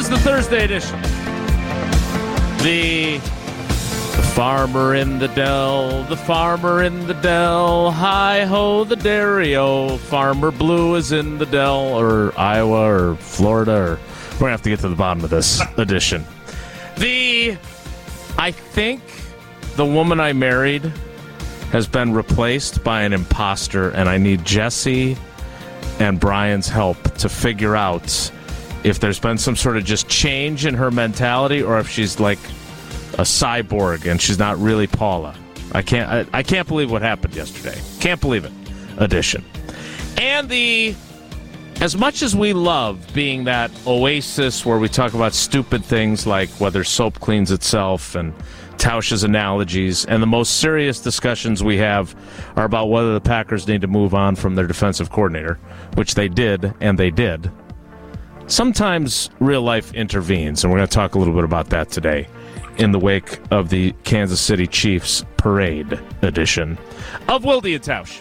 is the Thursday edition. The, the farmer in the dell, the farmer in the dell, hi ho the dairy-o. Farmer Blue is in the dell, or Iowa, or Florida, or we're gonna have to get to the bottom of this edition. The, I think, the woman I married has been replaced by an imposter, and I need Jesse and Brian's help to figure out if there's been some sort of just change in her mentality or if she's like a cyborg and she's not really Paula. I can't I, I can't believe what happened yesterday. Can't believe it. Edition. And the as much as we love being that oasis where we talk about stupid things like whether soap cleans itself and Tausch's analogies, and the most serious discussions we have are about whether the Packers need to move on from their defensive coordinator, which they did, and they did. Sometimes real life intervenes, and we're going to talk a little bit about that today in the wake of the Kansas City Chiefs parade edition of Wilde and Tausch.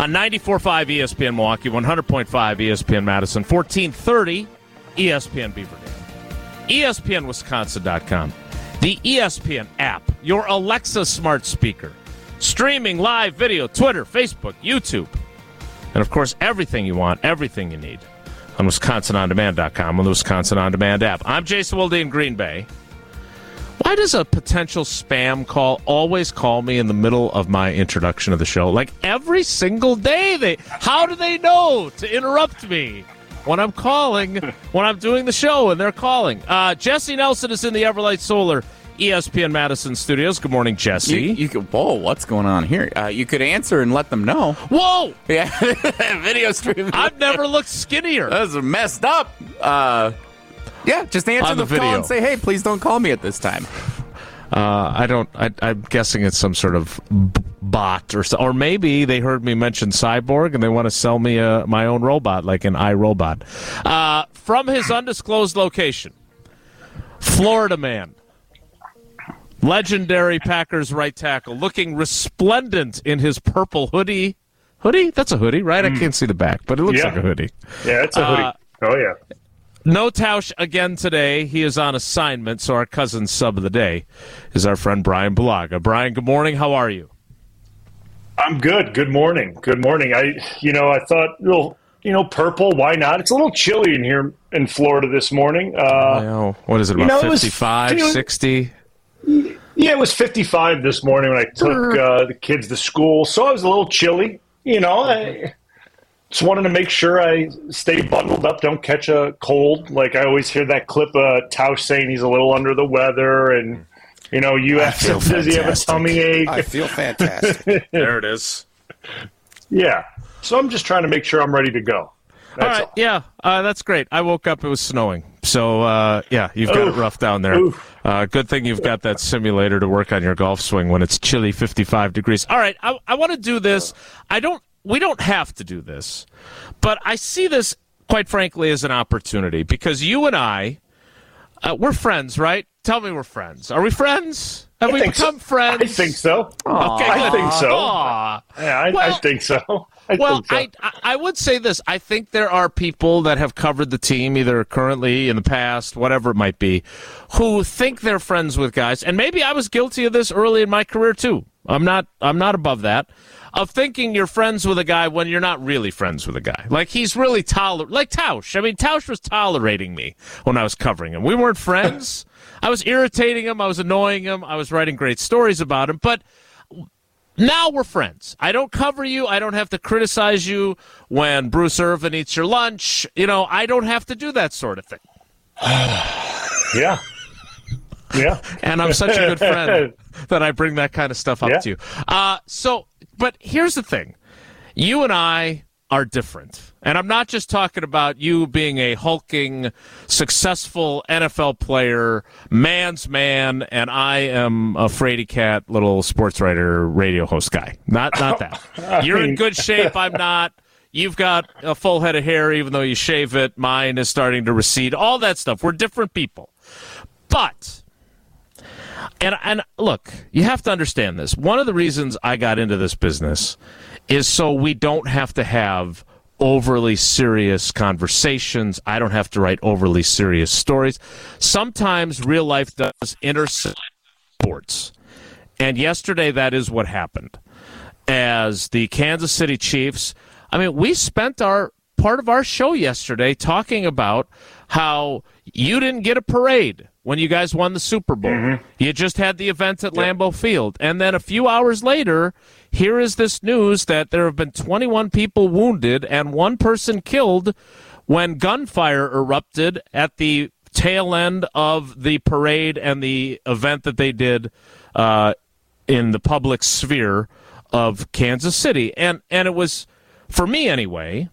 On 94.5 ESPN Milwaukee, 100.5 ESPN Madison, 1430 ESPN Beaver Dam, ESPNWisconsin.com, the ESPN app, your Alexa smart speaker, streaming live video, Twitter, Facebook, YouTube, and of course, everything you want, everything you need on WisconsinOnDemand.com on the Wisconsin On Demand app. I'm Jason Wilde in Green Bay. Why does a potential spam call always call me in the middle of my introduction of the show? Like every single day, they how do they know to interrupt me when I'm calling when I'm doing the show and they're calling? Uh, Jesse Nelson is in the Everlight Solar ESPN Madison studios. Good morning, Jesse. You, you could, whoa, what's going on here? Uh, you could answer and let them know. Whoa! Yeah, video stream. I've never looked skinnier. That was messed up. Uh, yeah, just answer the the, call video. and say, "Hey, please don't call me at this time." Uh, I don't. I, I'm guessing it's some sort of b- bot or so, or maybe they heard me mention cyborg and they want to sell me a, my own robot, like an iRobot. Uh, from his undisclosed location, Florida man, legendary Packers right tackle, looking resplendent in his purple hoodie. Hoodie? That's a hoodie, right? I can't see the back, but it looks Yeah. like a hoodie. Yeah, it's a hoodie. Uh, oh yeah. No Tausch again today. He is on assignment, so our cousin sub of the day is our friend Bryan Bulaga. Brian, good morning. How are you? I'm good. Good morning. Good morning. I, you know, I thought, little, you know, purple. Why not? It's a little chilly in here in Florida this morning. Uh, what is it, you about know, it was 55, 60? Yeah, it was 55 this morning when I took uh, the kids to school, so I was a little chilly. You know, I just wanted to make sure I stay bundled up, don't catch a cold. Like I always hear that clip of Tausch saying he's a little under the weather, and you know, you ask feel him, does he have a tummy ache? I feel fantastic. There it is. Yeah. So I'm just trying to make sure I'm ready to go. That's all right, yeah, uh, that's great. I woke up, it was snowing. So, uh, yeah, you've got Oof. it rough down there. Oof. Uh, good thing you've got that simulator to work on your golf swing when it's chilly 55 degrees. All right, I, I want to do this. I don't, we don't have to do this, but I see this, quite frankly, as an opportunity because you and I, uh, we're friends, right? Tell me we're friends. Are we friends? Have I we think so. become friends? I think so. Okay, I think so. Aw. Yeah, I, I think so. I Well, so. Uh, I, I I would say this. I think there are people that have covered the team, either currently, in the past, whatever it might be, who think they're friends with guys, and maybe I was guilty of this early in my career too. I'm not. I'm not above that. Of thinking you're friends with a guy when you're not really friends with a guy. Like he's really toler like Tausch. I mean, Tausch was tolerating me when I was covering him. We weren't friends. I was irritating him. I was annoying him. I was writing great stories about him. But now we're friends. I don't cover you. I don't have to criticize you when Bruce Irvin eats your lunch. You know, I don't have to do that sort of thing. yeah. Yeah. And I'm such a good friend that I bring that kind of stuff up Yeah. to you. Uh, so, but here's the thing you and I are different. And I'm not just talking about you being a hulking, successful NFL player, man's man, and I am a fraidy cat, little sports writer, radio host guy. Not, not that. You're in good shape. I'm not. You've got a full head of hair, even though you shave it. Mine is starting to recede. All that stuff. We're different people. But and and look, you have to understand this. One of the reasons I got into this business is so we don't have to have overly serious conversations. I don't have to write overly serious stories. Sometimes real life does intersect sports. And yesterday, that is what happened. As the Kansas City Chiefs, I mean, we spent our part of our show yesterday talking about how you didn't get a parade when you guys won the Super Bowl. Mm-hmm. You just had the event at yep. Lambeau Field. And then a few hours later, here is this news that there have been 21 people wounded and one person killed when gunfire erupted at the tail end of the parade and the event that they did uh, in the public sphere of Kansas City. And and it was for me anyway.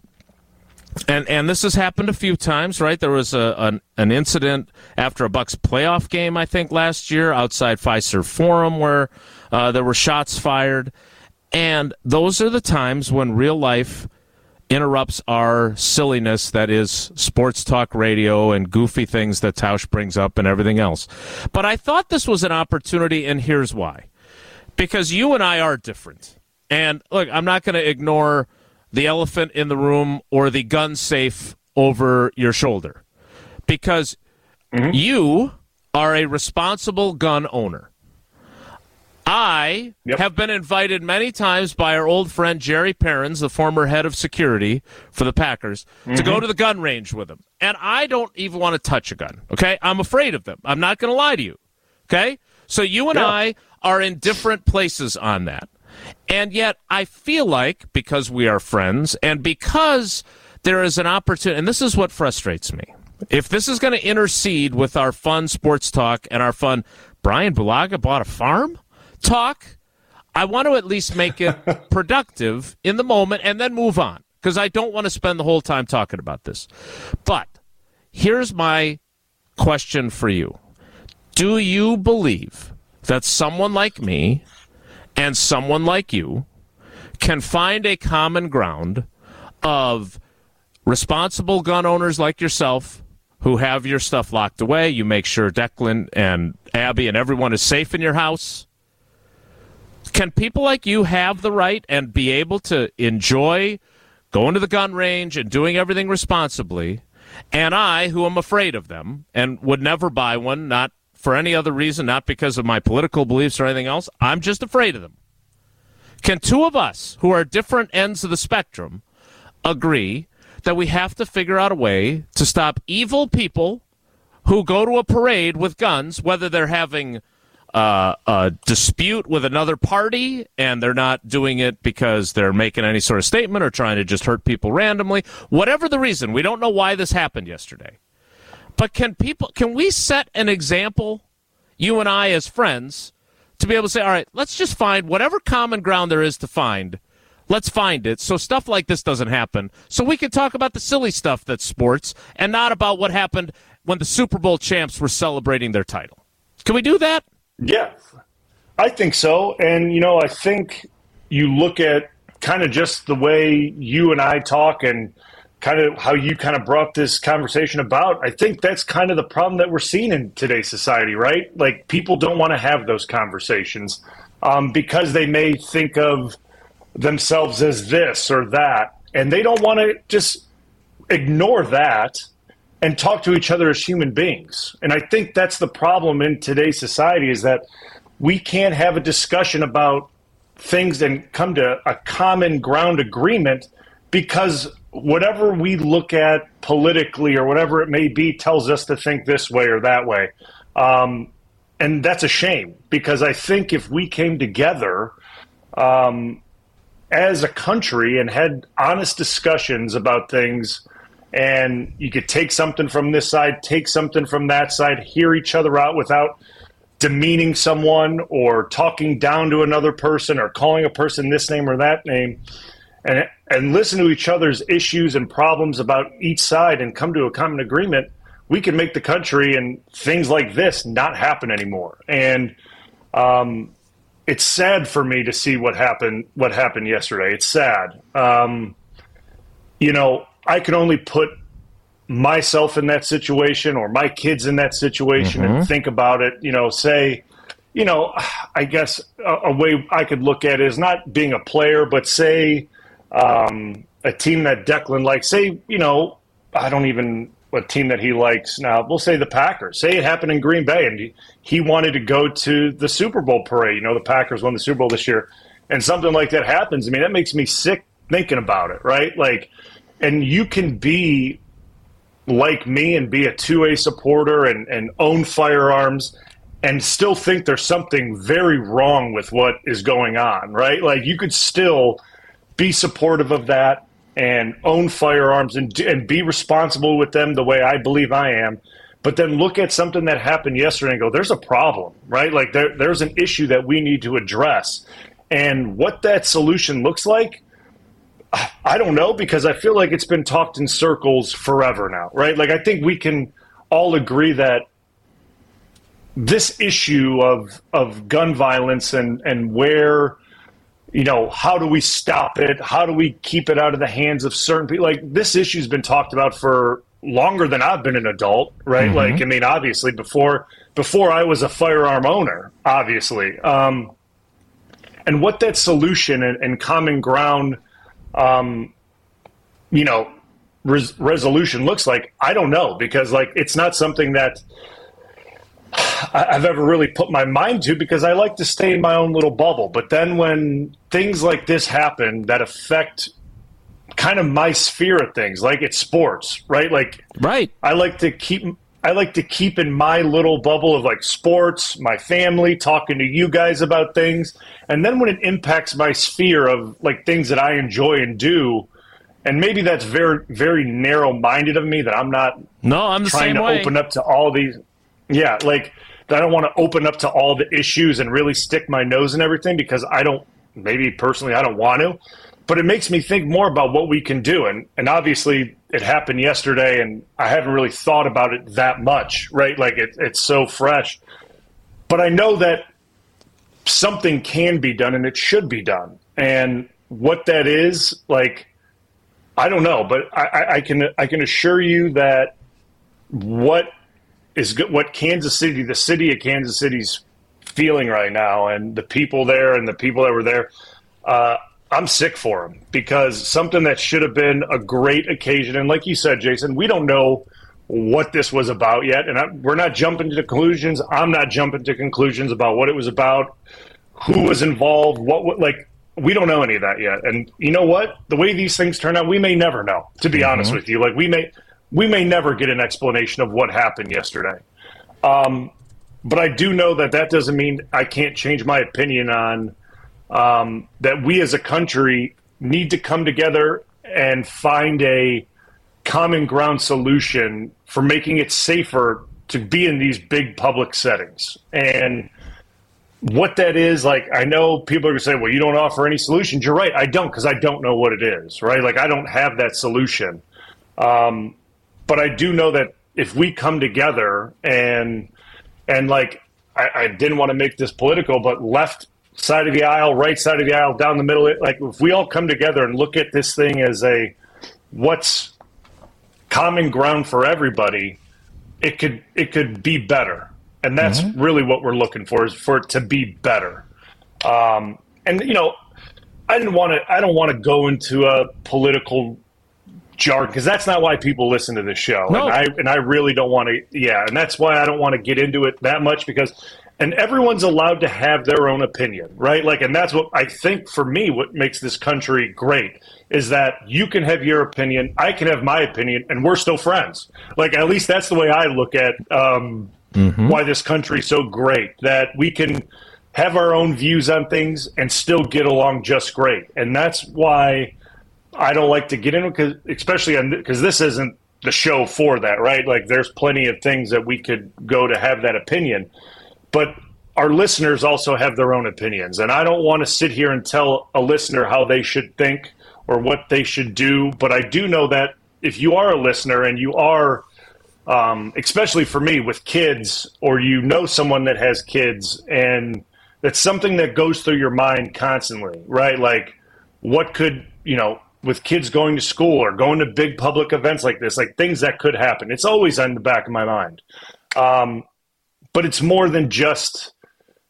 And and this has happened a few times, right? There was a an, an incident after a Bucks playoff game, I think, last year outside Fiserv Forum where uh, there were shots fired. And those are the times when real life interrupts our silliness that is sports talk radio and goofy things that Tausch brings up and everything else. But I thought this was an opportunity, and here's why. Because you and I are different. And look, I'm not going to ignore the elephant in the room or the gun safe over your shoulder. Because mm-hmm. you are a responsible gun owner. I yep. have been invited many times by our old friend Jerry Parins, the former head of security for the Packers, mm-hmm. to go mm-hmm. to the gun range with him. And I don't even want to touch a gun, okay? I'm afraid of them. I'm not going to lie to you, okay? So you and yeah. I are in different places on that. And yet I feel like because we are friends and because there is an opportunity, and this is what frustrates me. If this is going to intercede with our fun sports talk and our fun, Bryan Bulaga bought a farm? talk. I want to at least make it productive in the moment and then move on because I don't want to spend the whole time talking about this. But here's my question for you Do you believe that someone like me and someone like you can find a common ground of responsible gun owners like yourself who have your stuff locked away? You make sure Declan and Abby and everyone is safe in your house can people like you have the right and be able to enjoy going to the gun range and doing everything responsibly? And I, who am afraid of them and would never buy one, not for any other reason, not because of my political beliefs or anything else, I'm just afraid of them. Can two of us, who are different ends of the spectrum, agree that we have to figure out a way to stop evil people who go to a parade with guns, whether they're having uh, a dispute with another party and they're not doing it because they're making any sort of statement or trying to just hurt people randomly. Whatever the reason, we don't know why this happened yesterday. But can people can we set an example, you and I as friends, to be able to say, all right, let's just find whatever common ground there is to find. Let's find it so stuff like this doesn't happen. So we can talk about the silly stuff that's sports and not about what happened when the Super Bowl champs were celebrating their title. Can we do that? Yeah, I think so. And, you know, I think you look at kind of just the way you and I talk and kind of how you kind of brought this conversation about. I think that's kind of the problem that we're seeing in today's society, right? Like people don't want to have those conversations um, because they may think of themselves as this or that. And they don't want to just ignore that and talk to each other as human beings. And I think that's the problem in today's society is that we can't have a discussion about things and come to a common ground agreement because whatever we look at politically or whatever it may be tells us to think this way or that way. Um, and that's a shame because I think if we came together um, as a country and had honest discussions about things and you could take something from this side, take something from that side, hear each other out without demeaning someone or talking down to another person or calling a person this name or that name and and listen to each other's issues and problems about each side and come to a common agreement we can make the country and things like this not happen anymore. And um, it's sad for me to see what happened what happened yesterday. It's sad. Um, you know I can only put myself in that situation or my kids in that situation mm-hmm. and think about it, you know, say, you know, I guess a, a, way I could look at it is not being a player, but say, um, a team that Declan likes, say, you know, I don't even a team that he likes now. We'll say the Packers. Say it happened in Green Bay, and he, he wanted to go to the Super Bowl parade. You know, the Packers won the Super Bowl this year, and something like that happens. I mean, that makes me sick thinking about it, right? Like, and you can be like me and be a two A supporter and, and own firearms and still think there's something very wrong with what is going on, right? Like you could still be supportive of that and own firearms and, and be responsible with them the way I believe I am. But then look at something that happened yesterday and go, there's a problem, right? Like there, there's an issue that we need to address. And what that solution looks like, I don't know because I feel like it's been talked in circles forever now, right? Like I think we can all agree that this issue of of gun violence and and where you know how do we stop it? How do we keep it out of the hands of certain people like this issue's been talked about for longer than i've been an adult right? Mm-hmm. like i mean obviously before before i was a firearm owner obviously. Um, and what that solution and, and common ground um, you know res- resolution looks like i don't know because like it's not something that I've ever really put my mind to because I like to stay in my own little bubble. But then when things like this happen that affect kind of my sphere of things, like it's sports, right? Like, right. I like to keep. I like to keep in my little bubble of like sports, my family, talking to you guys about things. And then when it impacts my sphere of like things that I enjoy and do, and maybe that's very, very narrow minded of me that I'm not no, I'm trying to way. open up to all these yeah, like I don't want to open up to all the issues and really stick my nose in everything because I don't maybe personally I don't want to. But it makes me think more about what we can do. And and obviously it happened yesterday and I haven't really thought about it that much, right? Like it, it's so fresh. But I know that something can be done and it should be done. And what that is, like I don't know, but I, I can I can assure you that what is what Kansas City, the city of Kansas City's feeling right now, and the people there and the people that were there. Uh, I'm sick for them because something that should have been a great occasion, and like you said, Jason, we don't know what this was about yet, and I, we're not jumping to conclusions. I'm not jumping to conclusions about what it was about, who was involved, what, what like we don't know any of that yet. And you know what? The way these things turn out, we may never know. To be mm-hmm. honest with you, like we may we may never get an explanation of what happened yesterday. Um, but I do know that that doesn't mean I can't change my opinion on um, that we as a country need to come together and find a common ground solution for making it safer to be in these big public settings. And what that is, like, I know people are going to say, well, you don't offer any solutions. You're right. I don't because I don't know what it is, right? Like, I don't have that solution. Um, but I do know that if we come together and and like I, I didn't want to make this political, but left side of the aisle, right side of the aisle, down the middle, like if we all come together and look at this thing as a what's common ground for everybody, it could it could be better, and that's mm-hmm. really what we're looking for is for it to be better. Um, and you know, I didn't want to. I don't want to go into a political jargon because that's not why people listen to this show. No. And I and I really don't want to. Yeah, and that's why I don't want to get into it that much because. And everyone's allowed to have their own opinion, right? Like, and that's what I think for me, what makes this country great is that you can have your opinion, I can have my opinion, and we're still friends. Like, at least that's the way I look at um, mm-hmm. why this country's so great that we can have our own views on things and still get along just great. And that's why I don't like to get into because, especially because this isn't the show for that, right? Like, there's plenty of things that we could go to have that opinion, but our listeners also have their own opinions, and I don't want to sit here and tell a listener how they should think or what they should do. But I do know that if you are a listener and you are, um, especially for me with kids, or you know someone that has kids, and that's something that goes through your mind constantly, right? Like, what could you know with kids going to school or going to big public events like this, like things that could happen. It's always on the back of my mind. Um, but it's more than just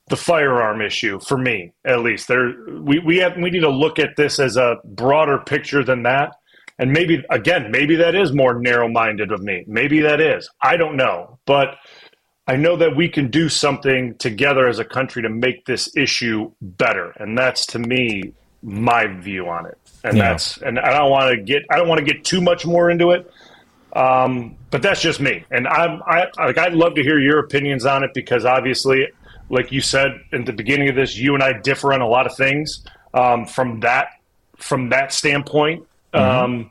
the firearm issue for me, at least. There, we we have we need to look at this as a broader picture than that. And maybe, again, maybe that is more narrow minded of me. Maybe that is. I don't know. But I know that we can do something together as a country to make this issue better. And that's to me my view on it. And yeah. that's and I don't want to get I don't want to get too much more into it. Um, but that's just me. And I'm I like I'd love to hear your opinions on it because obviously, like you said in the beginning of this, you and I differ on a lot of things um, from that from that standpoint. Mm-hmm. Um,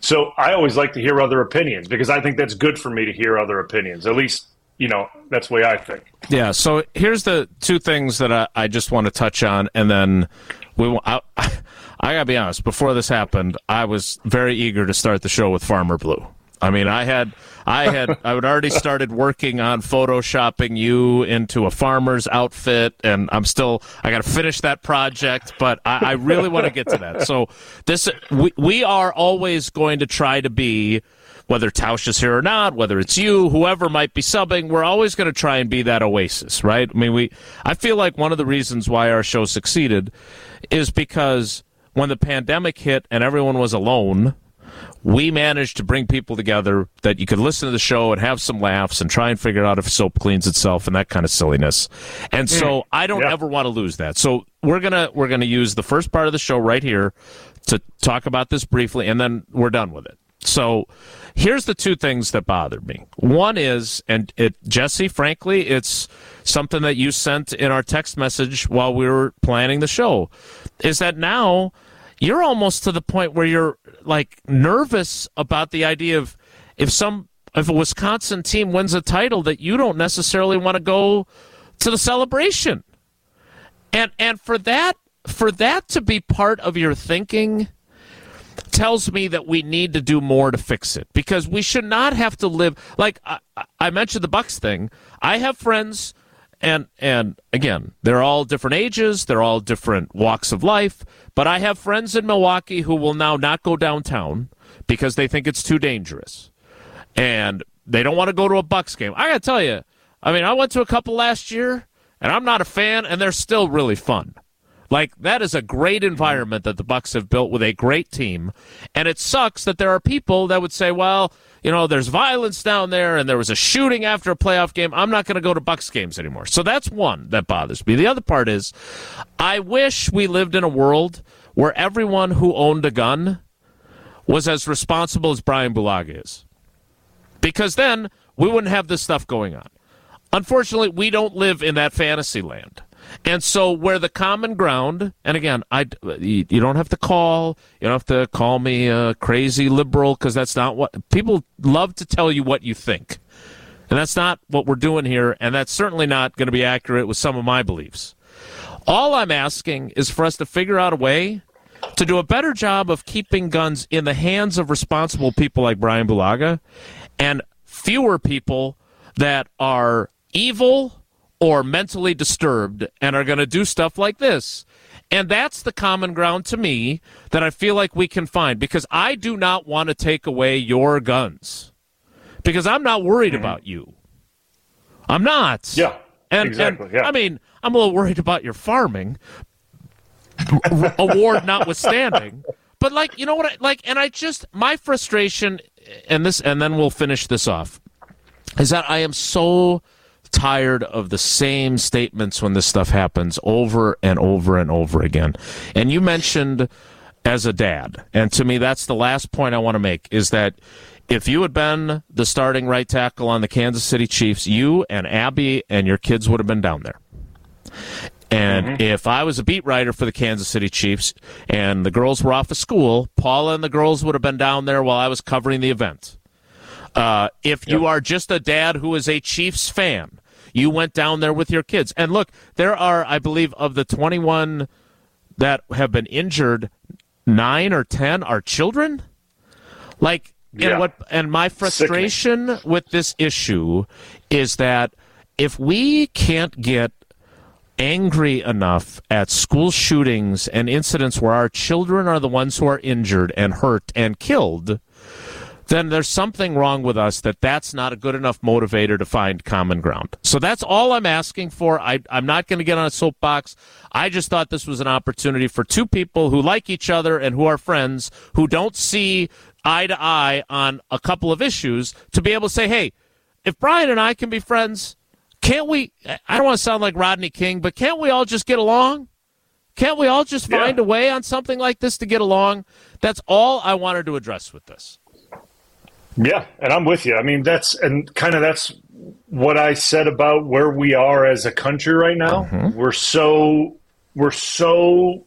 so I always like to hear other opinions because I think that's good for me to hear other opinions. At least you know that's the way I think. Yeah. So here's the two things that I, I just want to touch on, and then we. I, I gotta be honest. Before this happened, I was very eager to start the show with Farmer Blue. I mean, I had, I had, I had already started working on photoshopping you into a farmer's outfit, and I'm still, I got to finish that project, but I, I really want to get to that. So this, we, we are always going to try to be, whether Tausch is here or not, whether it's you, whoever might be subbing, we're always going to try and be that oasis, right? I mean, we, I feel like one of the reasons why our show succeeded is because when the pandemic hit and everyone was alone, we managed to bring people together that you could listen to the show and have some laughs and try and figure out if soap cleans itself and that kind of silliness. And so mm. I don't yeah. ever want to lose that. So we're gonna we're gonna use the first part of the show right here to talk about this briefly, and then we're done with it. So here's the two things that bothered me. One is, and it Jesse, frankly, it's something that you sent in our text message while we were planning the show, is that now you're almost to the point where you're like nervous about the idea of if some if a Wisconsin team wins a title that you don't necessarily want to go to the celebration. And and for that for that to be part of your thinking tells me that we need to do more to fix it because we should not have to live like I, I mentioned the Bucks thing. I have friends and and again, they're all different ages, they're all different walks of life, but I have friends in Milwaukee who will now not go downtown because they think it's too dangerous. And they don't want to go to a Bucks game. I got to tell you, I mean, I went to a couple last year and I'm not a fan and they're still really fun. Like that is a great mm-hmm. environment that the Bucks have built with a great team. And it sucks that there are people that would say, well, you know, there's violence down there and there was a shooting after a playoff game. I'm not going to go to Bucks games anymore. So that's one that bothers me. The other part is I wish we lived in a world where everyone who owned a gun was as responsible as Bryan Bulaga is. Because then we wouldn't have this stuff going on. Unfortunately, we don't live in that fantasy land. And so, where the common ground, and again, I, you don't have to call, you don't have to call me a crazy liberal because that's not what people love to tell you what you think. And that's not what we're doing here, and that's certainly not going to be accurate with some of my beliefs. All I'm asking is for us to figure out a way to do a better job of keeping guns in the hands of responsible people like Bryan Bulaga and fewer people that are evil or mentally disturbed and are going to do stuff like this. And that's the common ground to me that I feel like we can find because I do not want to take away your guns because I'm not worried mm-hmm. about you. I'm not. Yeah. And, exactly. And, yeah. I mean, I'm a little worried about your farming, award notwithstanding. But like, you know what? I, like, and I just my frustration, and this, and then we'll finish this off, is that I am so tired of the same statements when this stuff happens over and over and over again. And you mentioned as a dad, and to me, that's the last point I want to make is that if you had been the starting right tackle on the Kansas City Chiefs, you and Abby and your kids would have been down there. And mm-hmm. if I was a beat writer for the Kansas City Chiefs and the girls were off of school, Paula and the girls would have been down there while I was covering the event. Uh, if you yep. are just a dad who is a Chiefs fan, you went down there with your kids. And look, there are, I believe, of the 21 that have been injured, nine or 10 are children. Like, yeah. and what, and my frustration Sickening. with this issue is that if we can't get angry enough at school shootings and incidents where our children are the ones who are injured and hurt and killed, then there's something wrong with us that that's not a good enough motivator to find common ground. So that's all I'm asking for. I, I'm not going to get on a soapbox. I just thought this was an opportunity for two people who like each other and who are friends, who don't see eye to eye on a couple of issues, to be able to say, hey, if Brian and I can be friends, can't we? I don't want to sound like Rodney King, but can't we all just get along? Can't we all just find Yeah. a way on something like this to get along? That's all I wanted to address with this. Yeah, and I'm with you. I mean, that's and kind of that's what I said about where we are as a country right now. Mm-hmm. We're so we're so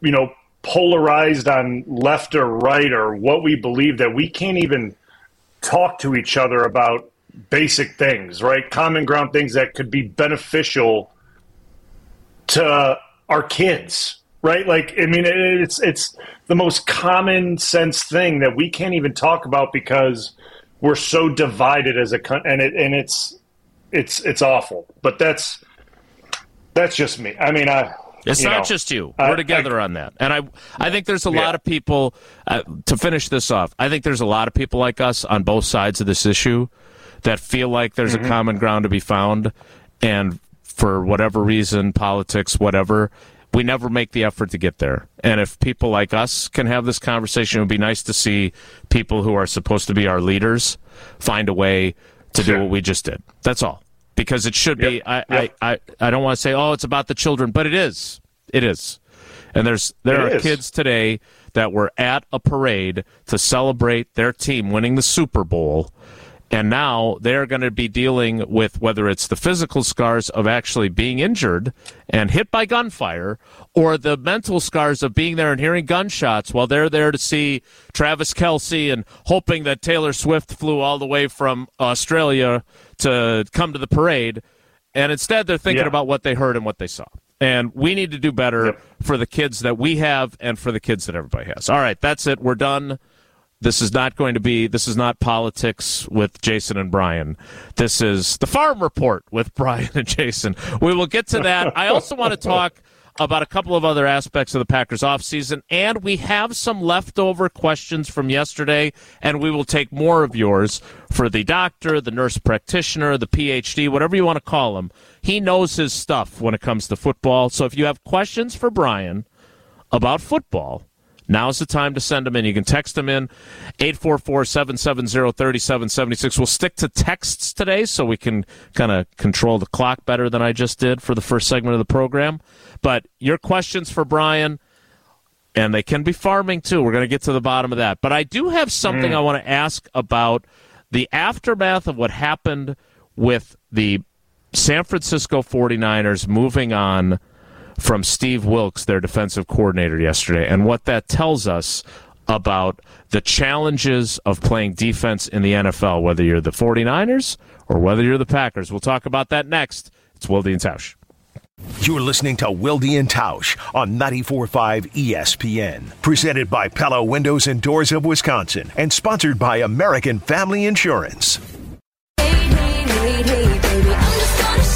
you know polarized on left or right or what we believe that we can't even talk to each other about basic things, right? Common ground things that could be beneficial to our kids, right? Like, I mean, it's it's the most common sense thing that we can't even talk about because we're so divided as a country, and it and it's it's it's awful. But that's that's just me. I mean, I. It's not know, just you. We're together on that. And I I think there's a Yeah. lot of people uh, to finish this off. I think there's a lot of people like us on both sides of this issue that feel like there's Mm-hmm. a common ground to be found and for whatever reason, politics, whatever, we never make the effort to get there. And if people like us can have this conversation, it would be nice to see people who are supposed to be our leaders find a way to do what we just did. That's all. Because it should be I, Yep. I, I, I don't want to say, oh, it's about the children, but it is. It is. And there's there It are is. kids today that were at a parade to celebrate their team winning the Super Bowl. And now they're going to be dealing with whether it's the physical scars of actually being injured and hit by gunfire or the mental scars of being there and hearing gunshots while they're there to see Travis Kelce and hoping that Taylor Swift flew all the way from Australia to come to the parade. And instead, they're thinking Yeah. about what they heard and what they saw. And we need to do better Yep. for the kids that we have and for the kids that everybody has. All right, that's it. We're done. This is not going to be, this is not politics with Jason and Brian. This is the Farm Report with Brian and Jason. We will get to that. I also want to talk about a couple of other aspects of the Packers offseason, and we have some leftover questions from yesterday, and we will take more of yours for the doctor, the nurse practitioner, the PhD, whatever you want to call him. He knows his stuff when it comes to football. So if you have questions for Brian about football, Now's the time to send them in. You can text them in 844-770-3776. We'll stick to texts today so we can kind of control the clock better than I just did for the first segment of the program. But your questions for Brian and they can be farming too. We're going to get to the bottom of that. But I do have something mm. I want to ask about the aftermath of what happened with the San Francisco 49ers moving on from Steve Wilks, their defensive coordinator, yesterday, and what that tells us about the challenges of playing defense in the NFL, whether you're the 49ers or whether you're the Packers. We'll talk about that next. It's Wilde and Tausch. You're listening to Wilde and Tausch on 94.5 ESPN. Presented by Pella Windows and Doors of Wisconsin and sponsored by American Family Insurance. Hey, hey, hey,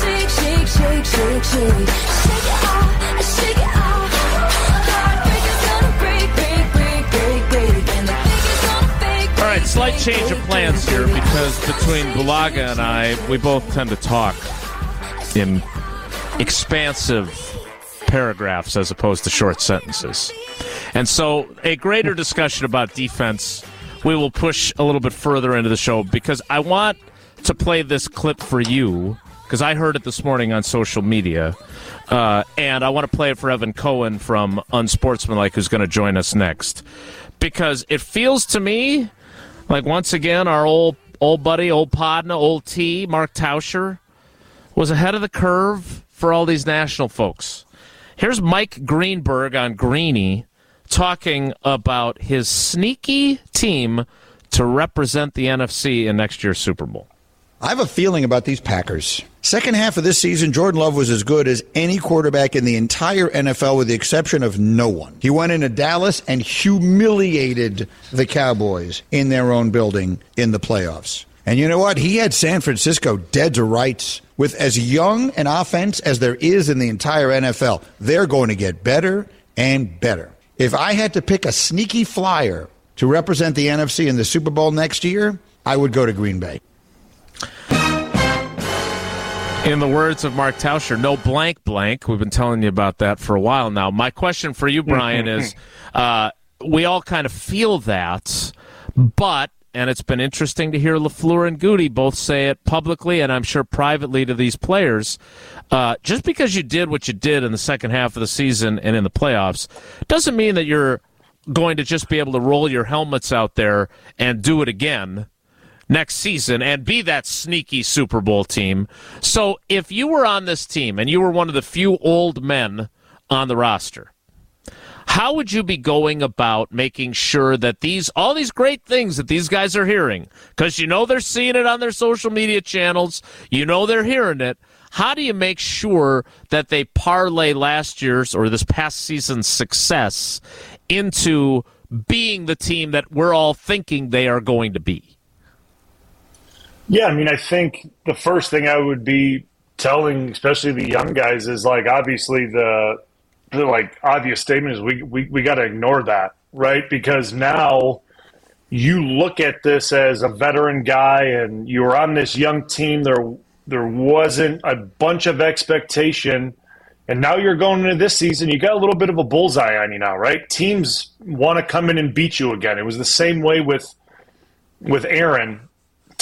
shake, shake, shake, shake, shake. Shake it off, shake it off. Heartbreak gonna break, break, break, break, break. And the fake gonna fake. All right, slight change of plans here because between Bulaga and I, we both tend to talk in expansive paragraphs as opposed to short sentences. And so, a greater discussion about defense, we will push a little bit further into the show because I want to play this clip for you because I heard it this morning on social media. Uh, and I want to play it for Evan Cohen from Unsportsmanlike, who's going to join us next. Because it feels to me like, once again, our old old buddy, old Podna, old T, Mark Tauscher, was ahead of the curve for all these national folks. Here's Mike Greenberg on Greeny talking about his sneaky team to represent the NFC in next year's Super Bowl. I have a feeling about these Packers. Second half of this season, Jordan Love was as good as any quarterback in the entire NFL, with the exception of no one. He went into Dallas and humiliated the Cowboys in their own building in the playoffs. And you know what? He had San Francisco dead to rights. With as young an offense as there is in the entire NFL, they're going to get better and better. If I had to pick a sneaky flyer to represent the NFC in the Super Bowl next year, I would go to Green Bay. In the words of Mark Tauscher, no blank blank. We've been telling you about that for a while now. My question for you, Brian, is uh, we all kind of feel that, but, and it's been interesting to hear LaFleur and Gutey both say it publicly and I'm sure privately to these players. Uh, just because you did what you did in the second half of the season and in the playoffs doesn't mean that you're going to just be able to roll your helmets out there and do it again next season and be that sneaky Super Bowl team. So if you were on this team and you were one of the few old men on the roster, how would you be going about making sure that these all these great things that these guys are hearing because you know they're seeing it on their social media channels you know they're hearing it how do you make sure that they parlay last year's or this past season's success into being the team that we're all thinking they are going to be Yeah, I mean, I think the first thing I would be telling, especially the young guys, is like obviously the, the like obvious statement is we we, we got to ignore that, right? Because now you look at this as a veteran guy, and you were on this young team. There there wasn't a bunch of expectation. And now you're going into this season, you got a little bit of a bullseye on you now, right? Teams want to come in and beat you again. It was the same way with with Aaron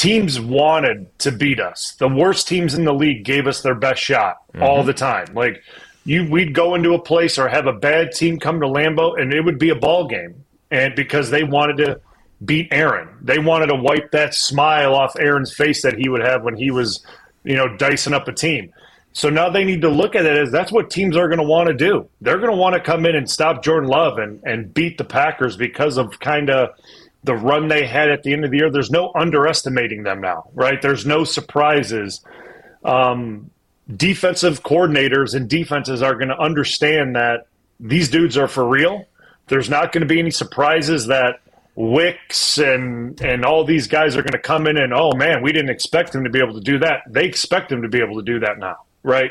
teams wanted to beat us. The worst teams in the league gave us their best shot all mm-hmm. the time. Like you, we'd go into a place or have a bad team come to Lambeau, and it would be a ball game, and because they wanted to beat Aaron, they wanted to wipe that smile off Aaron's face that he would have when he was, you know, dicing up a team. So now they need to look at it as that's what teams are going to want to do. They're going to want to come in and stop Jordan Love and, and beat the Packers because of kind of the run they had at the end of the year. There's no underestimating them now, right? There's no surprises. Um, defensive coordinators and defenses are going to understand that these dudes are for real. There's not going to be any surprises that Wicks and and all these guys are going to come in and oh man, we didn't expect them to be able to do that. They expect them to be able to do that now, right?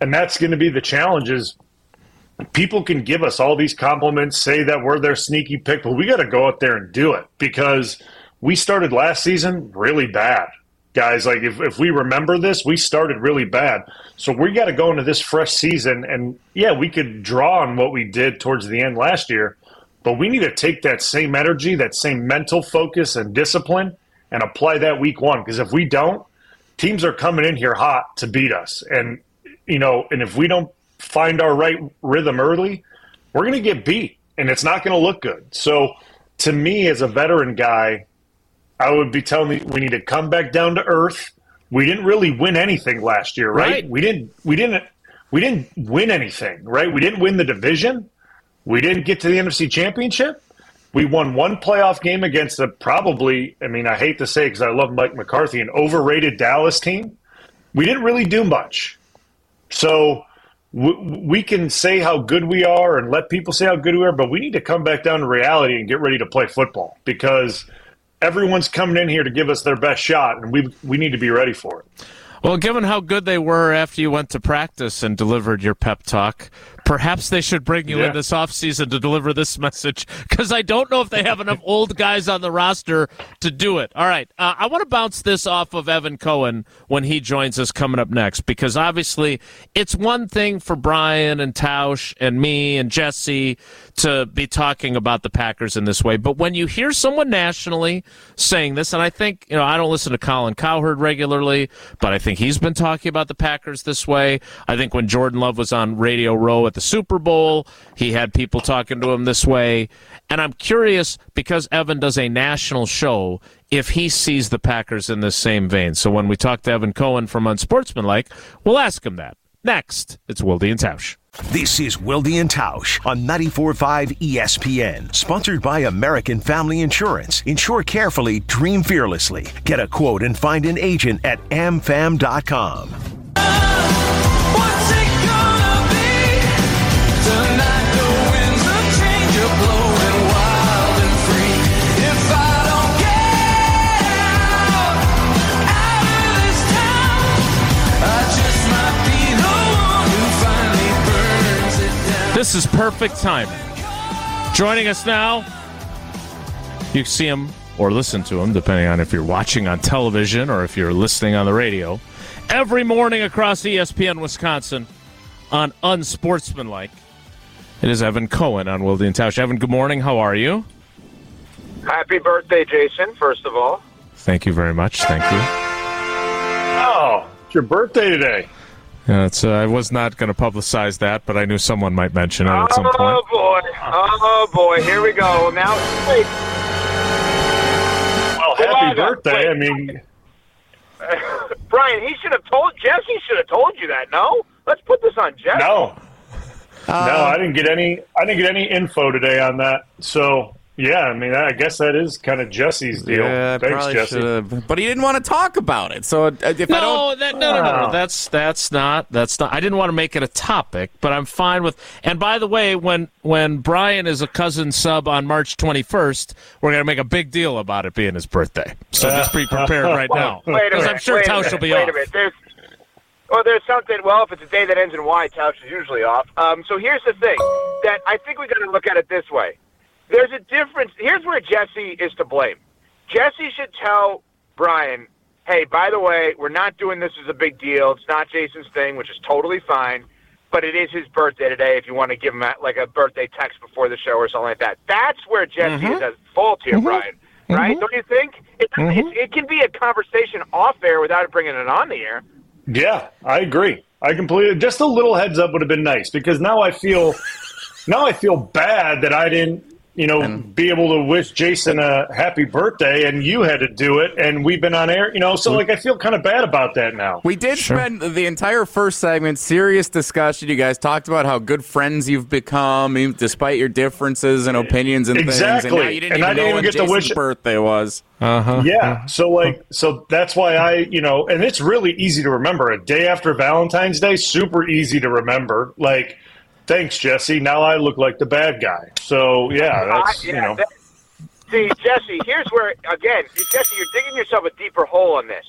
And that's going to be the challenge is people can give us all these compliments, say that we're their sneaky pick, but we got to go out there and do it because we started last season really bad. Guys, like if, if we remember this, we started really bad. So we got to go into this fresh season. And yeah, we could draw on what we did towards the end last year, but we need to take that same energy, that same mental focus and discipline and apply that week one. Because if we don't, teams are coming in here hot to beat us. And, you know, and if we don't find our right rhythm early, we're going to get beat and it's not going to look good. So, to me, as a veteran guy, I would be telling you we need to come back down to earth. We didn't really win anything last year, right? Right. We didn't. We didn't. We didn't win anything, right? We didn't win the division. We didn't get to the NFC Championship. We won one playoff game against a probably, I mean, I hate to say because I love Mike McCarthy, an overrated Dallas team. We didn't really do much. So we can say how good we are and let people say how good we are, but we need to come back down to reality and get ready to play football because everyone's coming in here to give us their best shot, and we we need to be ready for it. Well, given how good they were after you went to practice and delivered your pep talk, perhaps they should bring you Yeah. in this offseason to deliver this message because I don't know if they have enough old guys on the roster to do it. All right. Uh, I want to bounce this off of Evan Cohen when he joins us coming up next because obviously it's one thing for Brian and Tausch and me and Jesse to be talking about the Packers in this way. But when you hear someone nationally saying this, and I think, you know, I don't listen to Colin Cowherd regularly, but I think he's been talking about the Packers this way. I think when Jordan Love was on Radio Row at the Super Bowl, he had people talking to him this way. And I'm curious because Evan does a national show if he sees the Packers in this same vein. So when we talk to Evan Cohen from Unsportsmanlike, we'll ask him that. Next, it's Wildy and Tausch. This is Wildy and Tausch on 94.5 ESPN, sponsored by American Family Insurance. Insure carefully, dream fearlessly. Get a quote and find an agent at amfam.com. This is perfect timing. Joining us now, You see him or listen to him, depending on if you're watching on television or if you're listening on the radio, every morning across ESPN Wisconsin on Unsportsmanlike. It is Evan Cohen on Wilde and Tausch. Evan, good morning. How are you? Happy birthday, Jason, first of all. Thank you very much. Thank you. Oh, it's your birthday today. Yeah, it's, uh, I was not going to publicize that, but I knew someone might mention it at some point. Oh, boy. Oh, boy. Here we go. Now, wait. Well, happy on, birthday. wait. I mean, Brian, he should have told, Jesse should have told you that, no? Let's put this on Jesse. no. no, I didn't get any I didn't get any info today on that. So, yeah, I mean, I guess that is kind of Jesse's deal. Yeah, Thanks, probably Jesse. should've. But he didn't want to talk about it. So uh, if I No, don't, that, no, no, no, no. That's that's not that's not. I didn't want to make it a topic, but I'm fine with. And by the way, when when Brian is a cousin sub on March 21st, we're gonna make a big deal about it being his birthday. So just be prepared right now, because. I'm sure wait Tausch will be wait off. a minute. There's, well, there's something. Well, if it's a day that ends in Y, Tausch is usually off. Um, so here's the thing that I think we got to look at it this way. There's a difference. Here's where Jesse is to blame. Jesse should tell Brian, "Hey, by the way, we're not doing this as a big deal. It's not Jason's thing, which is totally fine." But it is his birthday today. If you want to give him a, like a birthday text before the show or something like that, that's where Jesse is at fault here, Brian. Right? Mm-hmm. Don't you think? It, mm-hmm. it, it can be a conversation off air without bringing it on the air. Yeah, I agree. I completely. Just a little heads up would have been nice because now I feel, now I feel bad that I didn't, you know, be able to wish Jason a happy birthday, and you had to do it, and we've been on air, you know. So like, I feel kind of bad about that now. we did spend the entire first segment serious discussion. You guys talked about how good friends you've become, even despite your differences and opinions and things. And Exactly. now you didn't And even I didn't know even when get to Jason's wish- birthday was. Uh-huh. Yeah. So like, so that's why I, you know, and it's really easy to remember. A day after Valentine's Day, super easy to remember. Like, thanks, Jesse. Now I look like the bad guy. So yeah, that's I- you know. that- see, Jesse, here's where again, Jesse, you're digging yourself a deeper hole on this.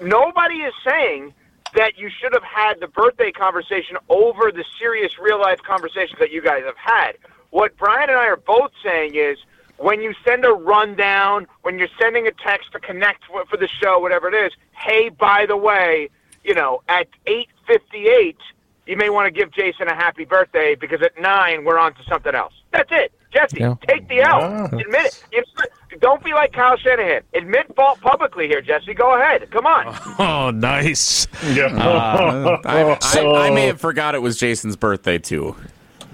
Nobody is saying that you should have had the birthday conversation over the serious real life conversations that you guys have had. What Brian and I are both saying is when you send a rundown, when you're sending a text to connect for for the show, whatever it is, hey, by the way, you know, at 8:58, you may want to give Jason a happy birthday because at nine we're on to something else. That's it, Jesse. Yeah. Take the L. Ah. Admit it. You- Don't be like Kyle Shanahan. Admit fault publicly here, Jesse. Go ahead. Come on. Oh, nice. Yeah. Uh, I, I, I may have forgot it was Jason's birthday too.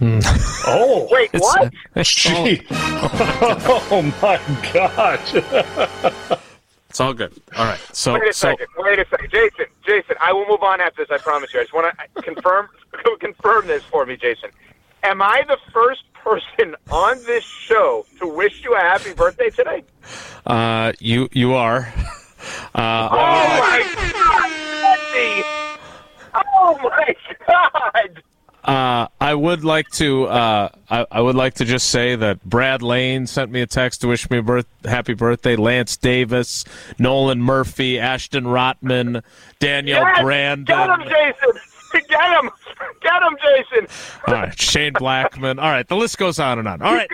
oh, Wait, what? gee. oh my gosh. It's all good. All right. So Wait a so second. Wait a second, Jason. Jason, I will move on after this. I promise you. I just want to confirm confirm this for me, Jason. Am I the first person on this show to wish you a happy birthday today? uh, you you are. Uh, Oh my God, Oh my God! Uh, I would like to. Uh, I, I would like to just say that Brad Lane sent me a text to wish me a birth, happy birthday. Lance Davis, Nolan Murphy, Ashton Rotman, Danielle Yes! Brandon. Get him, Jason! Get him! Get him, Jason! All right, Shane Blackman. All right, the list goes on and on. All right.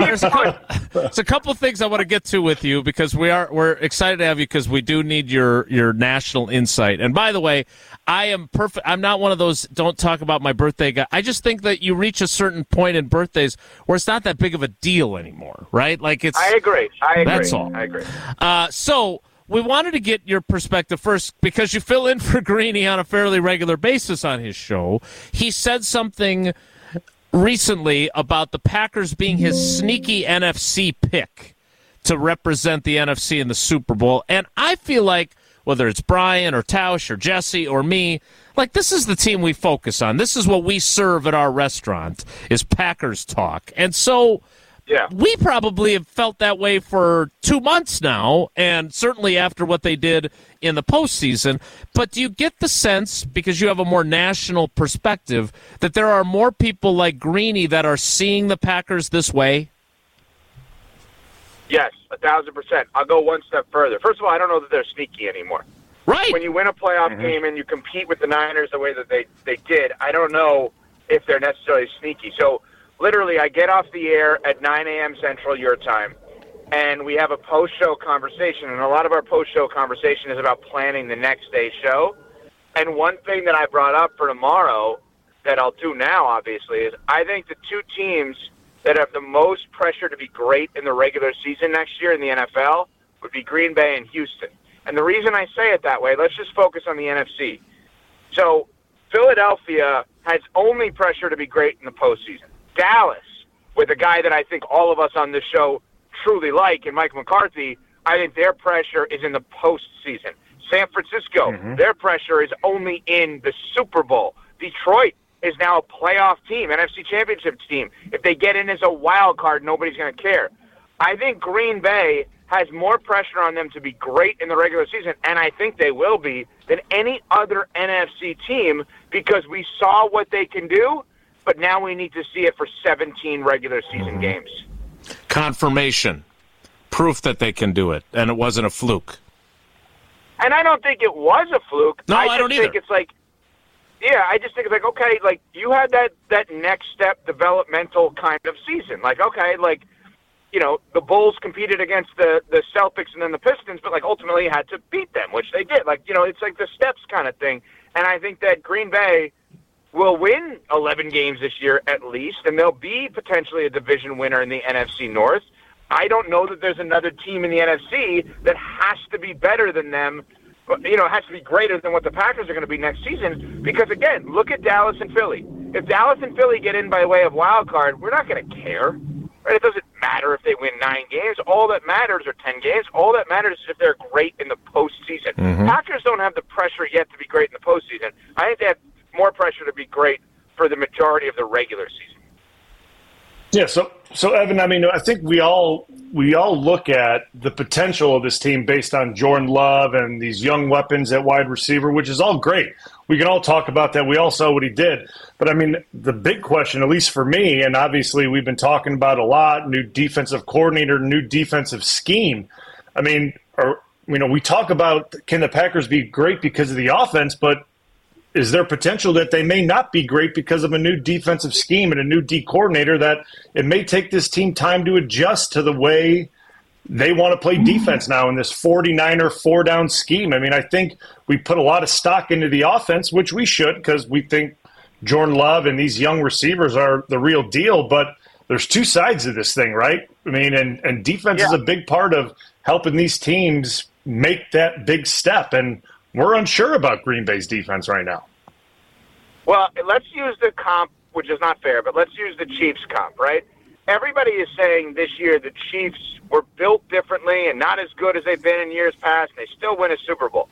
There's a, couple, there's a couple things I want to get to with you because we are we're excited to have you because we do need your your national insight. And by the way, I am perfect. I'm not one of those don't talk about my birthday guy. I just think that you reach a certain point in birthdays where it's not that big of a deal anymore, right? Like it's I agree. I agree. That's all. I agree. uh, so we wanted to get your perspective first because you fill in for Greeny on a fairly regular basis on his show. He said something recently about the Packers being his sneaky NFC pick to represent the NFC in the Super Bowl. And I feel like whether it's Brian or Tausch or Jesse or me, like this is the team we focus on. This is what we serve at our restaurant is Packers talk. And so Yeah. we probably have felt that way for two months now, and certainly after what they did in the postseason. But do you get the sense, because you have a more national perspective, that there are more people like Greeny that are seeing the Packers this way? Yes, a thousand percent. I'll go one step further. First of all, I don't know that they're sneaky anymore. Right. When you win a playoff mm-hmm. game and you compete with the Niners the way that they, they did, I don't know if they're necessarily sneaky. So literally, I get off the air at 9 a.m. Central your time. and we have a post show conversation, and a lot of our post show conversation is about planning the next day's show. And one thing that I brought up for tomorrow that I'll do now, obviously, is I think the two teams that have the most pressure to be great in the regular season next year in the NFL would be Green Bay and Houston. And the reason I say it that way, let's just focus on the NFC. So Philadelphia has only pressure to be great in the postseason. Dallas, with a guy that I think all of us on this show truly like, and Mike McCarthy, I think their pressure is in the postseason. San Francisco, mm-hmm. their pressure is only in the Super Bowl. Detroit is now a playoff team, NFC Championship team. If they get in as a wild card, nobody's going to care. I think Green Bay has more pressure on them to be great in the regular season, and I think they will be, than any other NFC team because we saw what they can do, but now we need to see it for 17 regular season mm-hmm. games. Confirmation, proof that they can do it, and it wasn't a fluke. And I don't think it was a fluke. No, I, I don't think either. it's like, yeah, I just think it's like, okay, like you had that that next step developmental kind of season. Like, okay, like you know, the Bulls competed against the the Celtics and then the Pistons, but like ultimately had to beat them, which they did. Like, you know, it's like the steps kind of thing. And I think that Green Bay will win 11 games this year at least, and they'll be potentially a division winner in the NFC North. I don't know that there's another team in the NFC that has to be better than them. You know, has to be greater than what the Packers are going to be next season. Because again, look at Dallas and Philly. If Dallas and Philly get in by way of wild card, we're not going to care. Right? It doesn't matter if they win nine games. All that matters or ten games. All that matters is if they're great in the postseason. Mm-hmm. Packers don't have the pressure yet to be great in the postseason. I think they have more pressure to be great for the majority of the regular season. Yeah, so so Evan, I mean, I think we all we all look at the potential of this team based on Jordan Love and these young weapons at wide receiver, which is all great. We can all talk about that. We all saw what he did. But I mean, the big question, at least for me, and obviously we've been talking about a lot, new defensive coordinator, new defensive scheme. I mean, or you know, we talk about can the Packers be great because of the offense, but is there potential that they may not be great because of a new defensive scheme and a new D coordinator that it may take this team time to adjust to the way they want to play defense now in this 49er four down scheme. I mean, I think we put a lot of stock into the offense, which we should because we think Jordan Love and these young receivers are the real deal, but there's two sides of this thing, right? I mean, and, and defense is a big part of helping these teams make that big step. And we're unsure about Green Bay's defense right now. Well, let's use the comp, which is not fair, but let's use the Chiefs comp, right? Everybody is saying this year the Chiefs were built differently and not as good as they've been in years past. And they still win a Super Bowl.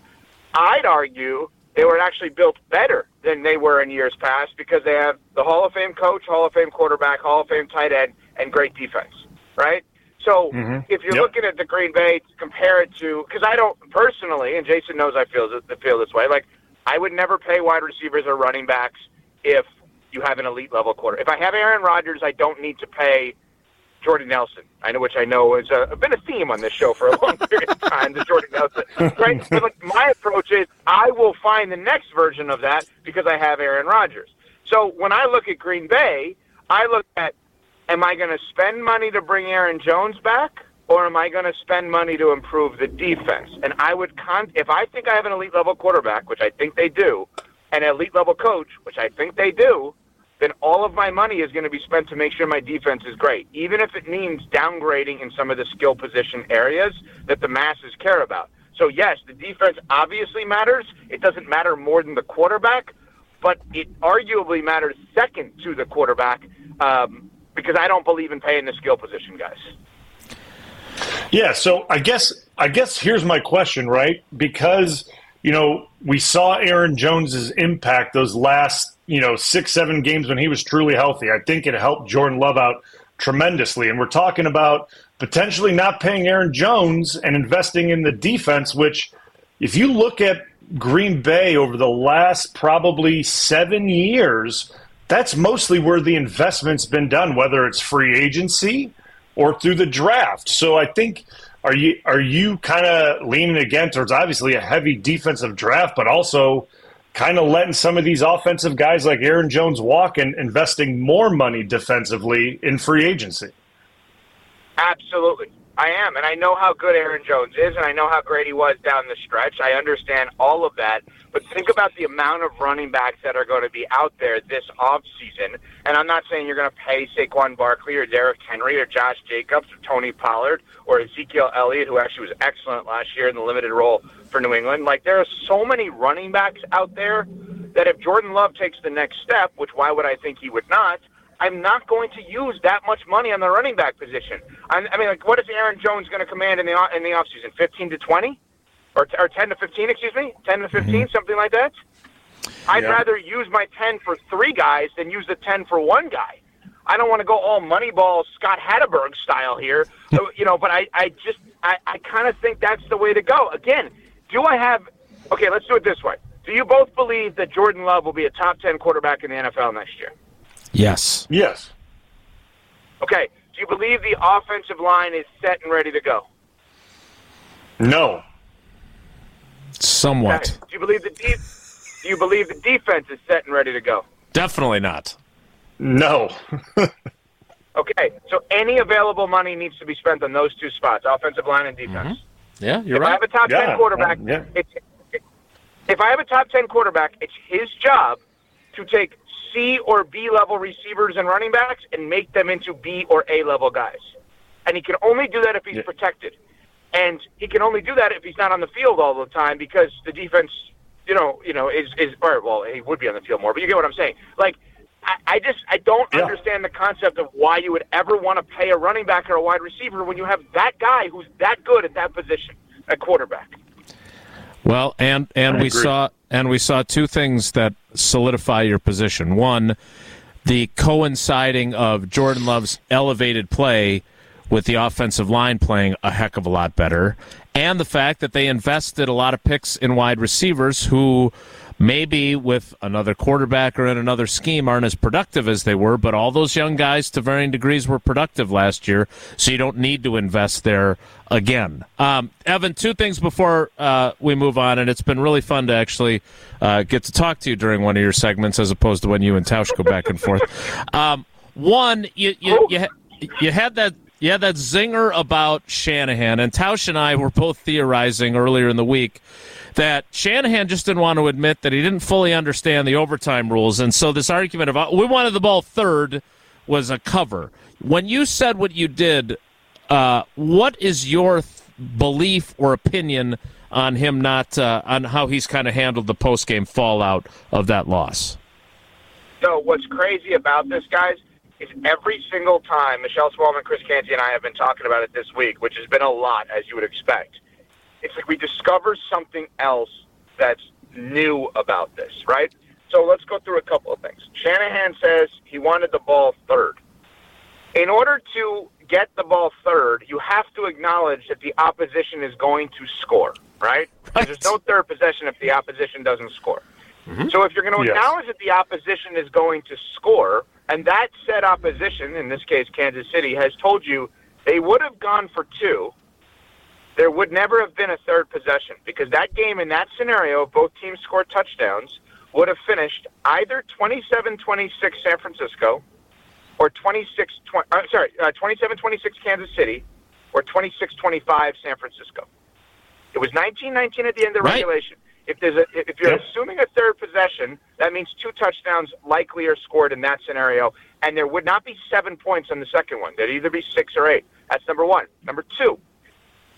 I'd argue they were actually built better than they were in years past because they have the Hall of Fame coach, Hall of Fame quarterback, Hall of Fame tight end, and great defense, right? So if you're Yep. looking at the Green Bay, compare it to because I don't personally, and Jason knows I feel feel this way. Like I would never pay wide receivers or running backs if you have an elite level quarter. If I have Aaron Rodgers, I don't need to pay Jordan Nelson. I know, which I know has uh, been a theme on this show for a long period of time. The Jordan Nelson, right? But like, my approach is, I will find the next version of that because I have Aaron Rodgers. So when I look at Green Bay, I look at, am I going to spend money to bring Aaron Jones back, or am I going to spend money to improve the defense? And I would con if I think I have an elite level quarterback, which I think they do, an elite level coach, which I think they do, then all of my money is going to be spent to make sure my defense is great, even if it means downgrading in some of the skill position areas that the masses care about. So, yes, the defense obviously matters. It doesn't matter more than the quarterback, but it arguably matters second to the quarterback um, because I don't believe in paying the skill position guys. Yeah, so I guess I guess here's my question, right? Because you know we saw Aaron Jones's impact those last you know six seven games when he was truly healthy. I think it helped Jordan Love out tremendously, and we're talking about potentially not paying Aaron Jones and investing in the defense. Which, if you look at Green Bay over the last probably seven years, that's mostly where the investment's been done, whether it's free agency or through the draft. So I think are you are you kind of leaning against towards obviously a heavy defensive draft, but also kind of letting some of these offensive guys like Aaron Jones walk and investing more money defensively in free agency? Absolutely. I am, and I know how good Aaron Jones is, and I know how great he was down the stretch. I understand all of that, but think about the amount of running backs that are going to be out there this off season. And I'm not saying you're going to pay Saquon Barkley or Derrick Henry or Josh Jacobs or Tony Pollard or Ezekiel Elliott, who actually was excellent last year in the limited role for New England. Like there are so many running backs out there that if Jordan Love takes the next step, which why would I think he would not? I'm not going to use that much money on the running back position. I'm, I mean, like, what is Aaron Jones going to command in the in the offseason? 15 to 20, or or 10 to 15? Excuse me, 10 to 15, mm-hmm. something like that. I'd Yeah. rather use my 10 for three guys than use the 10 for one guy. I don't want to go all Moneyball Scott Hatteberg style here, you know. But I, I just, I, I kind of think that's the way to go. Again, do I have? Okay, let's do it this way. Do you both believe that Jordan Love will be a top 10 quarterback in the NFL next year? Yes. Yes. Okay. Do you believe the offensive line is set and ready to go? No. Somewhat. Okay. Do you believe the de- Do you believe the defense is set and ready to go? Definitely not. No. Okay. So any available money needs to be spent on those two spots, offensive line and defense. Mm-hmm. Yeah, you're If I have a top Yeah, ten quarterback, yeah. it's, if I have a top ten quarterback, it's his job to take C or B level receivers and running backs and make them into B or A level guys. And he can only do that if he's Yeah. protected. And he can only do that if he's not on the field all the time because the defense, you know, you know, is is or well, he would be on the field more, but you get what I'm saying. Like I, I just I don't Yeah. understand the concept of why you would ever want to pay a running back or a wide receiver when you have that guy who's that good at that position, at quarterback. Well, and and I we agree. saw and we saw two things that solidify your position. One, the coinciding of Jordan Love's elevated play with the offensive line playing a heck of a lot better, and the fact that they invested a lot of picks in wide receivers who maybe with another quarterback or in another scheme aren't as productive as they were, but all those young guys to varying degrees were productive last year, so you don't need to invest there again. Um, Evan, two things before uh, we move on, and it's been really fun to actually uh, get to talk to you during one of your segments as opposed to when you and Tausch go back and forth. Um, one, you you you, you had that. Had that zinger about Shanahan, and Tausch and I were both theorizing earlier in the week that Shanahan just didn't want to admit that he didn't fully understand the overtime rules, and so this argument of uh, we wanted the ball third was a cover. When you said what you did, uh, what is your th- belief or opinion on him not uh, on how he's kind of handled the post game fallout of that loss? So what's crazy about this, guys, is every single time Michelle Smallmon, Chris Canty, and I have been talking about it this week, which has been a lot, as you would expect. It's like we discover something else that's new about this, right? So let's go through a couple of things. Shanahan says he wanted the ball third. In order to get the ball third, you have to acknowledge that the opposition is going to score, right? There's no third possession if the opposition doesn't score. Mm-hmm. So if you're going to Yes. acknowledge that the opposition is going to score, and that said opposition, in this case Kansas City, has told you they would have gone for two, there would never have been a third possession because that game in that scenario, both teams scored touchdowns, would have finished either 27-26 San Francisco or 26 20, uh, sorry, uh, 27-26 Kansas City or 26-25 San Francisco. It was 19-19 at the end of Right. regulation. If there's a, if you're Yep. assuming a third possession, that means two touchdowns likely are scored in that scenario, and there would not be seven points on the second one. There'd either be six or eight. That's number one. Number two,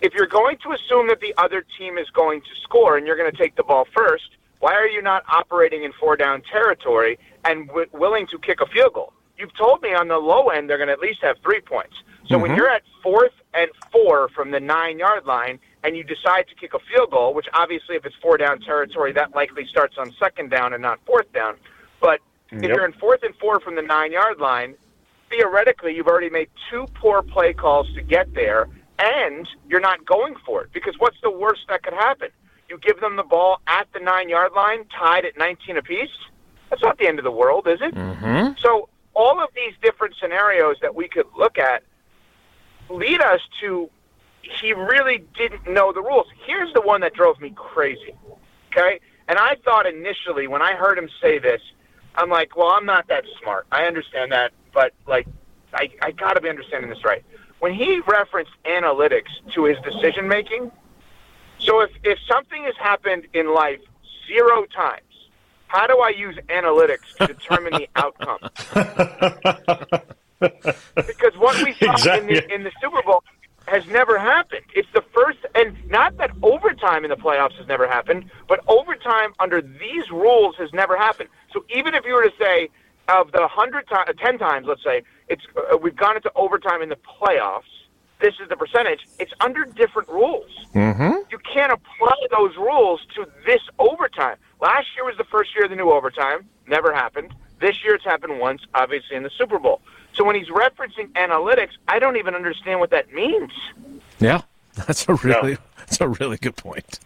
if you're going to assume that the other team is going to score and you're going to take the ball first, why are you not operating in four down territory and w- willing to kick a field goal? You've told me on the low end they're going to at least have three points. So when mm-hmm. you're at fourth and four from the nine yard line and you decide to kick a field goal, which obviously if it's four down territory, that likely starts on second down and not fourth down. But if you're in fourth and four from the nine yard line, theoretically you've already made two poor play calls to get there and you're not going for it. Because what's the worst that could happen? You give them the ball at the nine yard line tied at 19 apiece? That's not the end of the world is it? Mm-hmm. so all of these different scenarios that we could look at lead us to he really didn't know the rules. Here's the one that drove me crazy okay? And i thought initially when i heard him say this i'm like well i'm not that smart. I understand that but like i i gotta be understanding this right when he referenced analytics to his decision making, so if, if something has happened in life zero times, how do I use analytics to determine the outcome? because what we saw in, the, in the Super Bowl has never happened. It's the first, and not that overtime in the playoffs has never happened, but overtime under these rules has never happened. So even if you were to say of the hundred times, ten times, let's say it's uh, we've gone into overtime in the playoffs. This is the percentage. It's under different rules. Mm-hmm. You can't apply those rules to this overtime. Last year was the first year of the new overtime. Never happened. This year it's happened once, obviously in the Super Bowl. So when he's referencing analytics, I don't even understand what that means. Yeah, that's a really that's a really good point.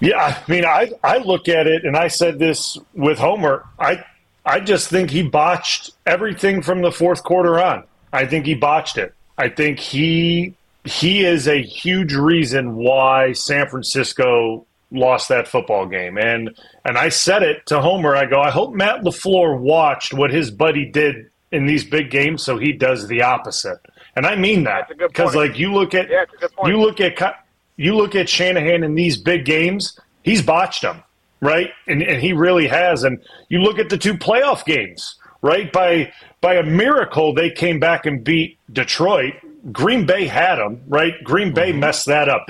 Yeah, I mean, I I look at it, and I said this with Homer. I I just think he botched everything from the fourth quarter on. I think he botched it. I think he he is a huge reason why San Francisco lost that football game. And and I said it to Homer. I go, I hope Matt Lafleur watched what his buddy did in these big games, so he does the opposite. And I mean that That's a good because, like, you look at Yeah, it's a good point. you look at you look at Shanahan in these big games, he's botched them, right? And and he really has. And you look at the two playoff games, right? By by a miracle, they came back and beat Detroit. Green Bay had them, right? Green Bay mm-hmm. messed that up.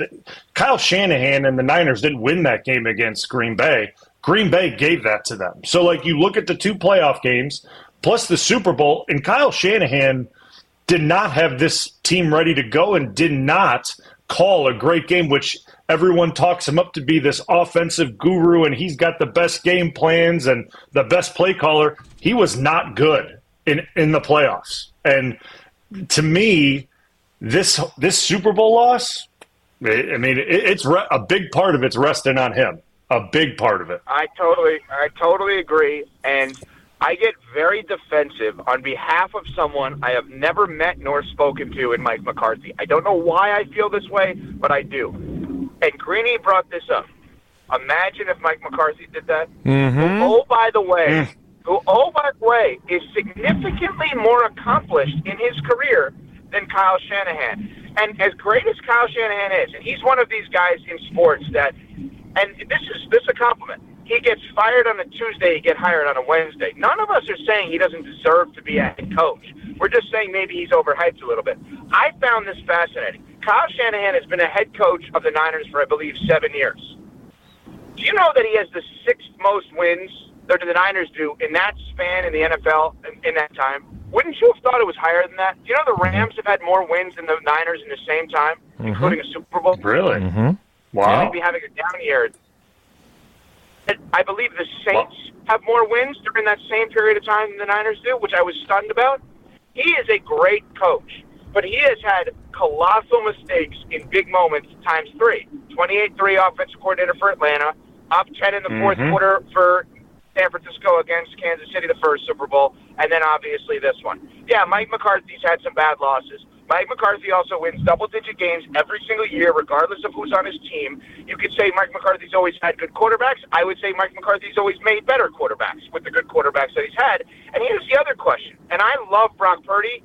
Kyle Shanahan and the Niners didn't win that game against Green Bay. Green Bay gave that to them. So, like, you look at the two playoff games plus the Super Bowl, and Kyle Shanahan did not have this team ready to go and did not call a great game, which everyone talks him up to be this offensive guru and he's got the best game plans and the best play caller. He was not good in, in the playoffs. And to me, this this Super Bowl loss, I mean, it, it's re- a big part of it's resting on him. A big part of it. I totally, I totally agree, and I get very defensive on behalf of someone I have never met nor spoken to in Mike McCarthy. I don't know why I feel this way, but I do. And Greeny brought this up. Imagine if Mike McCarthy did that. Mm-hmm. Who, oh, by the way, who, oh, by the way, is significantly more accomplished in his career than Kyle Shanahan. And as great as Kyle Shanahan is, and he's one of these guys in sports that, and this is this is a compliment. He gets fired on a Tuesday, he get hired on a Wednesday. None of us are saying he doesn't deserve to be a head coach. We're just saying maybe he's overhyped a little bit. I found this fascinating. Kyle Shanahan has been a head coach of the Niners for I believe seven years. Do you know that he has the sixth most wins, or the Niners do, in that span in the NFL in, in that time? Wouldn't you have thought it was higher than that? Do you know the Rams have had more wins than the Niners in the same time, including a Super Bowl? Really? Mm-hmm. Wow. Might be having a down year. I believe the Saints have more wins during that same period of time than the Niners do, which I was stunned about. He is a great coach, but he has had colossal mistakes in big moments times three. 28-3 offensive coordinator for Atlanta, up 10 in the 4th Mhm. quarter for San Francisco against Kansas City, the first Super Bowl, and then obviously this one. Yeah, Mike McCarthy's had some bad losses. Mike McCarthy also wins double-digit games every single year, regardless of who's on his team. You could say Mike McCarthy's always had good quarterbacks. I would say Mike McCarthy's always made better quarterbacks with the good quarterbacks that he's had. And here's the other question, and I love Brock Purdy.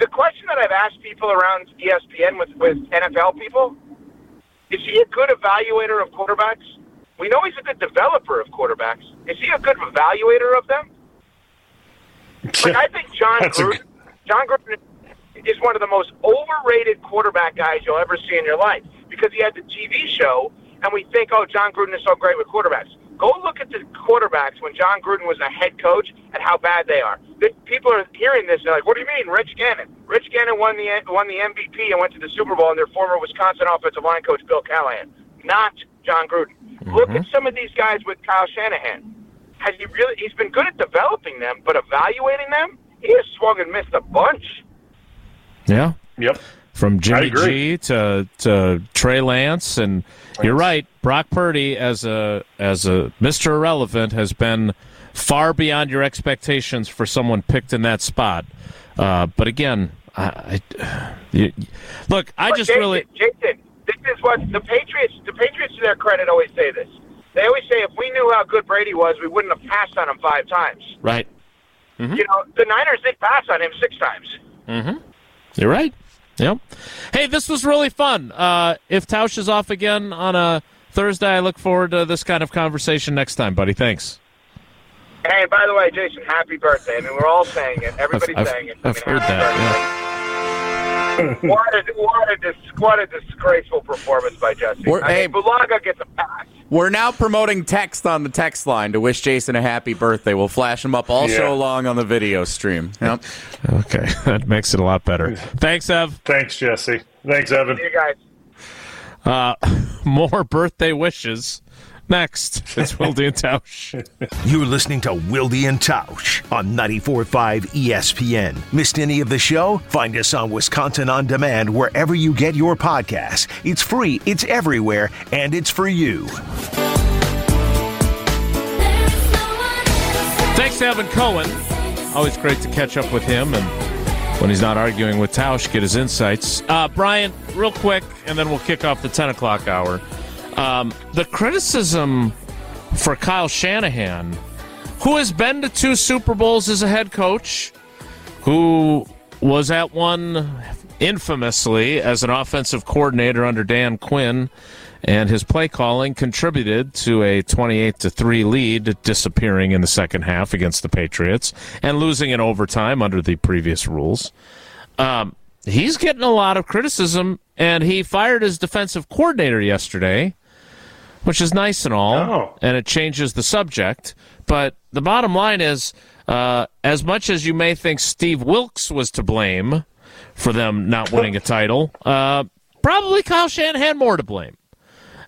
The question that I've asked people around ESPN with, with NFL people is he a good evaluator of quarterbacks? We know he's a good developer of quarterbacks. Is he a good evaluator of them? Like I think John That's a Gruden, Jon Gruden is one of the most overrated quarterback guys you'll ever see in your life because he had the TV show, and we think, oh, Jon Gruden is so great with quarterbacks. Go look at the quarterbacks when Jon Gruden was a head coach and how bad they are. The, people are hearing this. They're like, "What do you mean, Rich Gannon? Rich Gannon won the won the MVP and went to the Super Bowl, and their former Wisconsin offensive line coach Bill Callahan, not Jon Gruden." Mm-hmm. Look at some of these guys with Kyle Shanahan. Has he really? He's been good at developing them, but evaluating them, he has swung and missed a bunch. Yeah. Yep. From Jimmy. G to to Trey Lance, and you're right. Brock Purdy as a as a Mister Irrelevant has been far beyond your expectations for someone picked in that spot. Uh, but again, I, I you, look. I But just Jason, really Jason, this is what the Patriots. The Patriots, to their credit, always say this. They always say, if we knew how good Brady was, we wouldn't have passed on him five times. right. You know, the Niners did pass on him six times. Mm-hmm. You're right. Yep. Hey, this was really fun. Uh, if Tausch is off again on a Thursday, I look forward to this kind of conversation next time, buddy. Thanks. Hey, and by the way, Jason, happy birthday. I mean, we're all saying it. Everybody's I've- saying it. I I've mean, heard happy that, birthday. what, a, what, a dis- what a disgraceful performance by Jesse. We're- I hey- mean, Bulaga gets a pass. We're now promoting text on the text line to wish Jason a happy birthday. We'll flash him up all Yeah. show long on the video stream. Yep. Okay, that makes it a lot better. Thanks, Ev. Thanks, Jesse. Thanks, Evan. See you guys. Uh, more birthday wishes next. It's Wilde and Tausch. You're listening to Wilde and Tausch on 94.5 ESPN. Missed any of the show? Find us on Wisconsin On Demand wherever you get your podcasts. It's free, it's everywhere, and it's for you. Thanks to Evan Cohen. Always great to catch up with him and when he's not arguing with Tausch, get his insights. Uh, Brian, real quick, and then we'll kick off the 10 o'clock hour. Um, the criticism for Kyle Shanahan, who has been to two Super Bowls as a head coach, who was at one infamously as an offensive coordinator under Dan Quinn, and his play calling contributed to a 28 to 3 lead disappearing in the second half against the Patriots and losing in overtime under the previous rules. Um, he's getting a lot of criticism, and he fired his defensive coordinator yesterday, which is nice and all, Oh. and it changes the subject. But the bottom line is, uh, as much as you may think Steve Wilks was to blame for them not winning a title, uh, probably Kyle Shanahan had more to blame.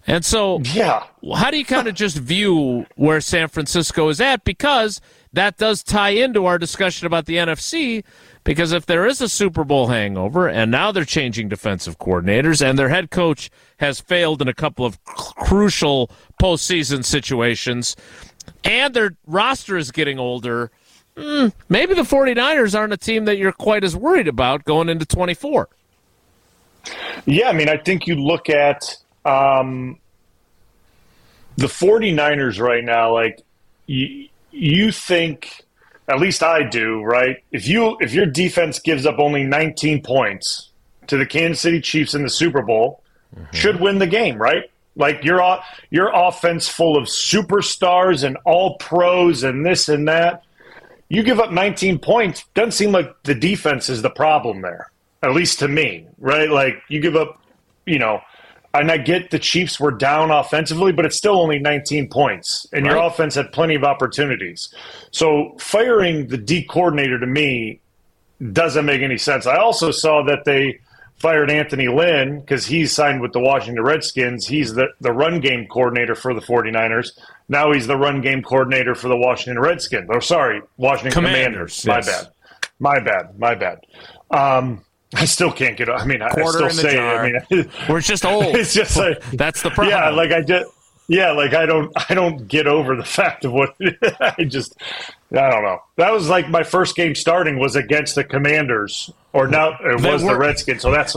And so, Yeah. how do you kind of just view where San Francisco is at? Because that does tie into our discussion about the NFC. Because if there is a Super Bowl hangover, and now they're changing defensive coordinators, and their head coach has failed in a couple of c- crucial postseason situations, and their roster is getting older, hmm, maybe the 49ers aren't a team that you're quite as worried about going into 24. Yeah, I mean, I think you look at um, the 49ers right now, like, you, you think, at least I do, right? If you if your defense gives up only 19 points to the Kansas City Chiefs in the Super Bowl, mm-hmm. should win the game, right? Like your your offense full of superstars and all pros and this and that. You give up 19 points, doesn't seem like the defense is the problem there. At least to me, right? Like you give up, you know, and I get the Chiefs were down offensively, but it's still only 19 points, and your offense had plenty of opportunities. So firing the D coordinator to me doesn't make any sense. I also saw that they fired Anthony Lynn because he's signed with the Washington Redskins. He's the, the run game coordinator for the 49ers. Now he's the run game coordinator for the Washington Redskins. Oh, sorry, Washington Commanders, Commanders. My yes. bad. My bad. My bad. Um, I still can't get. I mean, I, I still say jar. it. I mean, We're just old. it's just like That's the problem. yeah, like I did. Yeah, like I don't, I don't get over the fact of what I just, I don't know. That was like my first game starting was against the Commanders, or now it They was the Redskins. So that's,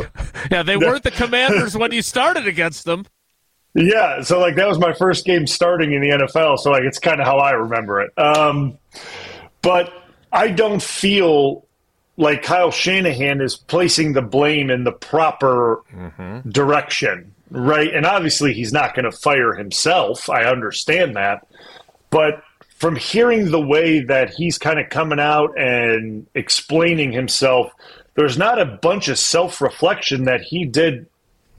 yeah, they weren't the commanders when you started against them. yeah. So like that was my first game starting in the NFL. So like it's kind of how I remember it. Um, but I don't feel like Kyle Shanahan is placing the blame in the proper mm-hmm. direction, right? And obviously, he's not going to fire himself. I understand that. But from hearing the way that he's kind of coming out and explaining himself, there's not a bunch of self reflection that he did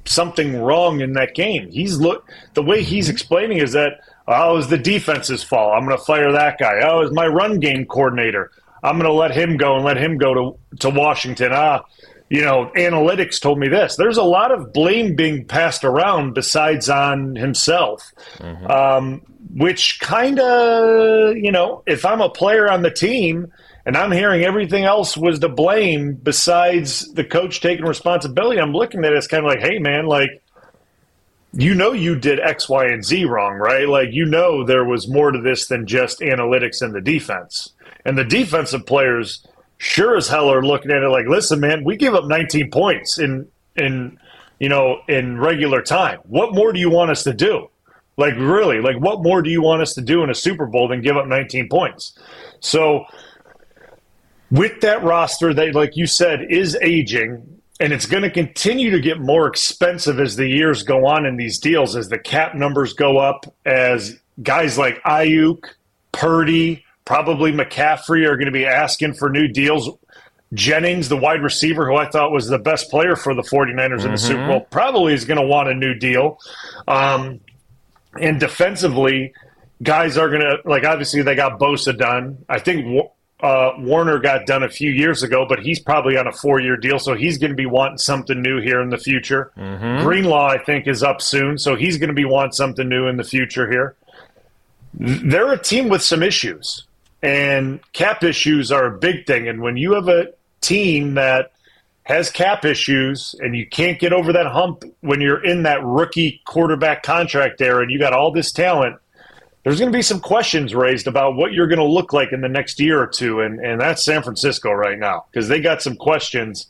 something wrong in that game. He's look the way he's mm-hmm. explaining is that oh, it was the defense's fault. I'm going to fire that guy. Oh, it was my run game coordinator. I'm going to let him go and let him go to to Washington. Ah, you know, analytics told me this. There's a lot of blame being passed around besides on himself. Um, which kind of, you know, if I'm a player on the team and I'm hearing everything else was to blame besides the coach taking responsibility, I'm looking at it as kind of like, hey, man, like, you know, you did X, Y, and Z wrong, right? Like, you know, there was more to this than just analytics and the defense. And the defensive players sure as hell are looking at it like, listen, man, we gave up 19 points in, in, you know, in regular time. What more do you want us to do? Like, really, like, what more do you want us to do in a Super Bowl than give up 19 points? So, with that roster that, like you said, is aging, and it's going to continue to get more expensive as the years go on in these deals, as the cap numbers go up, as guys like Aiyuk, Purdy, probably McCaffrey are going to be asking for new deals. Jennings, the wide receiver, who I thought was the best player for the 49ers in the Super Bowl, probably is going to want a new deal. Um, and defensively, guys are going to, like, obviously they got Bosa done. I think uh, Warner got done a few years ago, but he's probably on a four year deal, so he's going to be wanting something new here in the future. Greenlaw, I think, is up soon, so he's going to be wanting something new in the future here. They're a team with some issues, and cap issues are a big thing. And when you have a team that has cap issues and you can't get over that hump when you're in that rookie quarterback contract there and you got all this talent, there's going to be some questions raised about what you're going to look like in the next year or two. And, and that's San Francisco right now because they got some questions.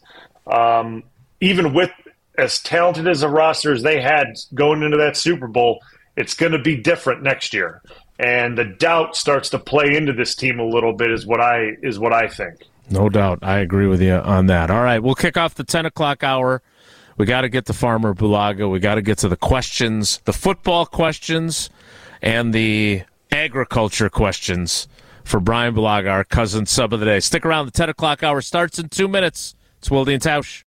Um, even with as talented as a roster as they had going into that Super Bowl, it's going to be different next year. And the doubt starts to play into this team a little bit is what I is what I think. No doubt. I agree with you on that. All right, we'll kick off the 10 o'clock hour. We got to get to Farmer Bulaga. We got to get to the questions, the football questions, and the agriculture questions for Brian Bulaga, our cousin sub of the day. Stick around. The 10 o'clock hour starts in two minutes. It's Wildy and Tausch.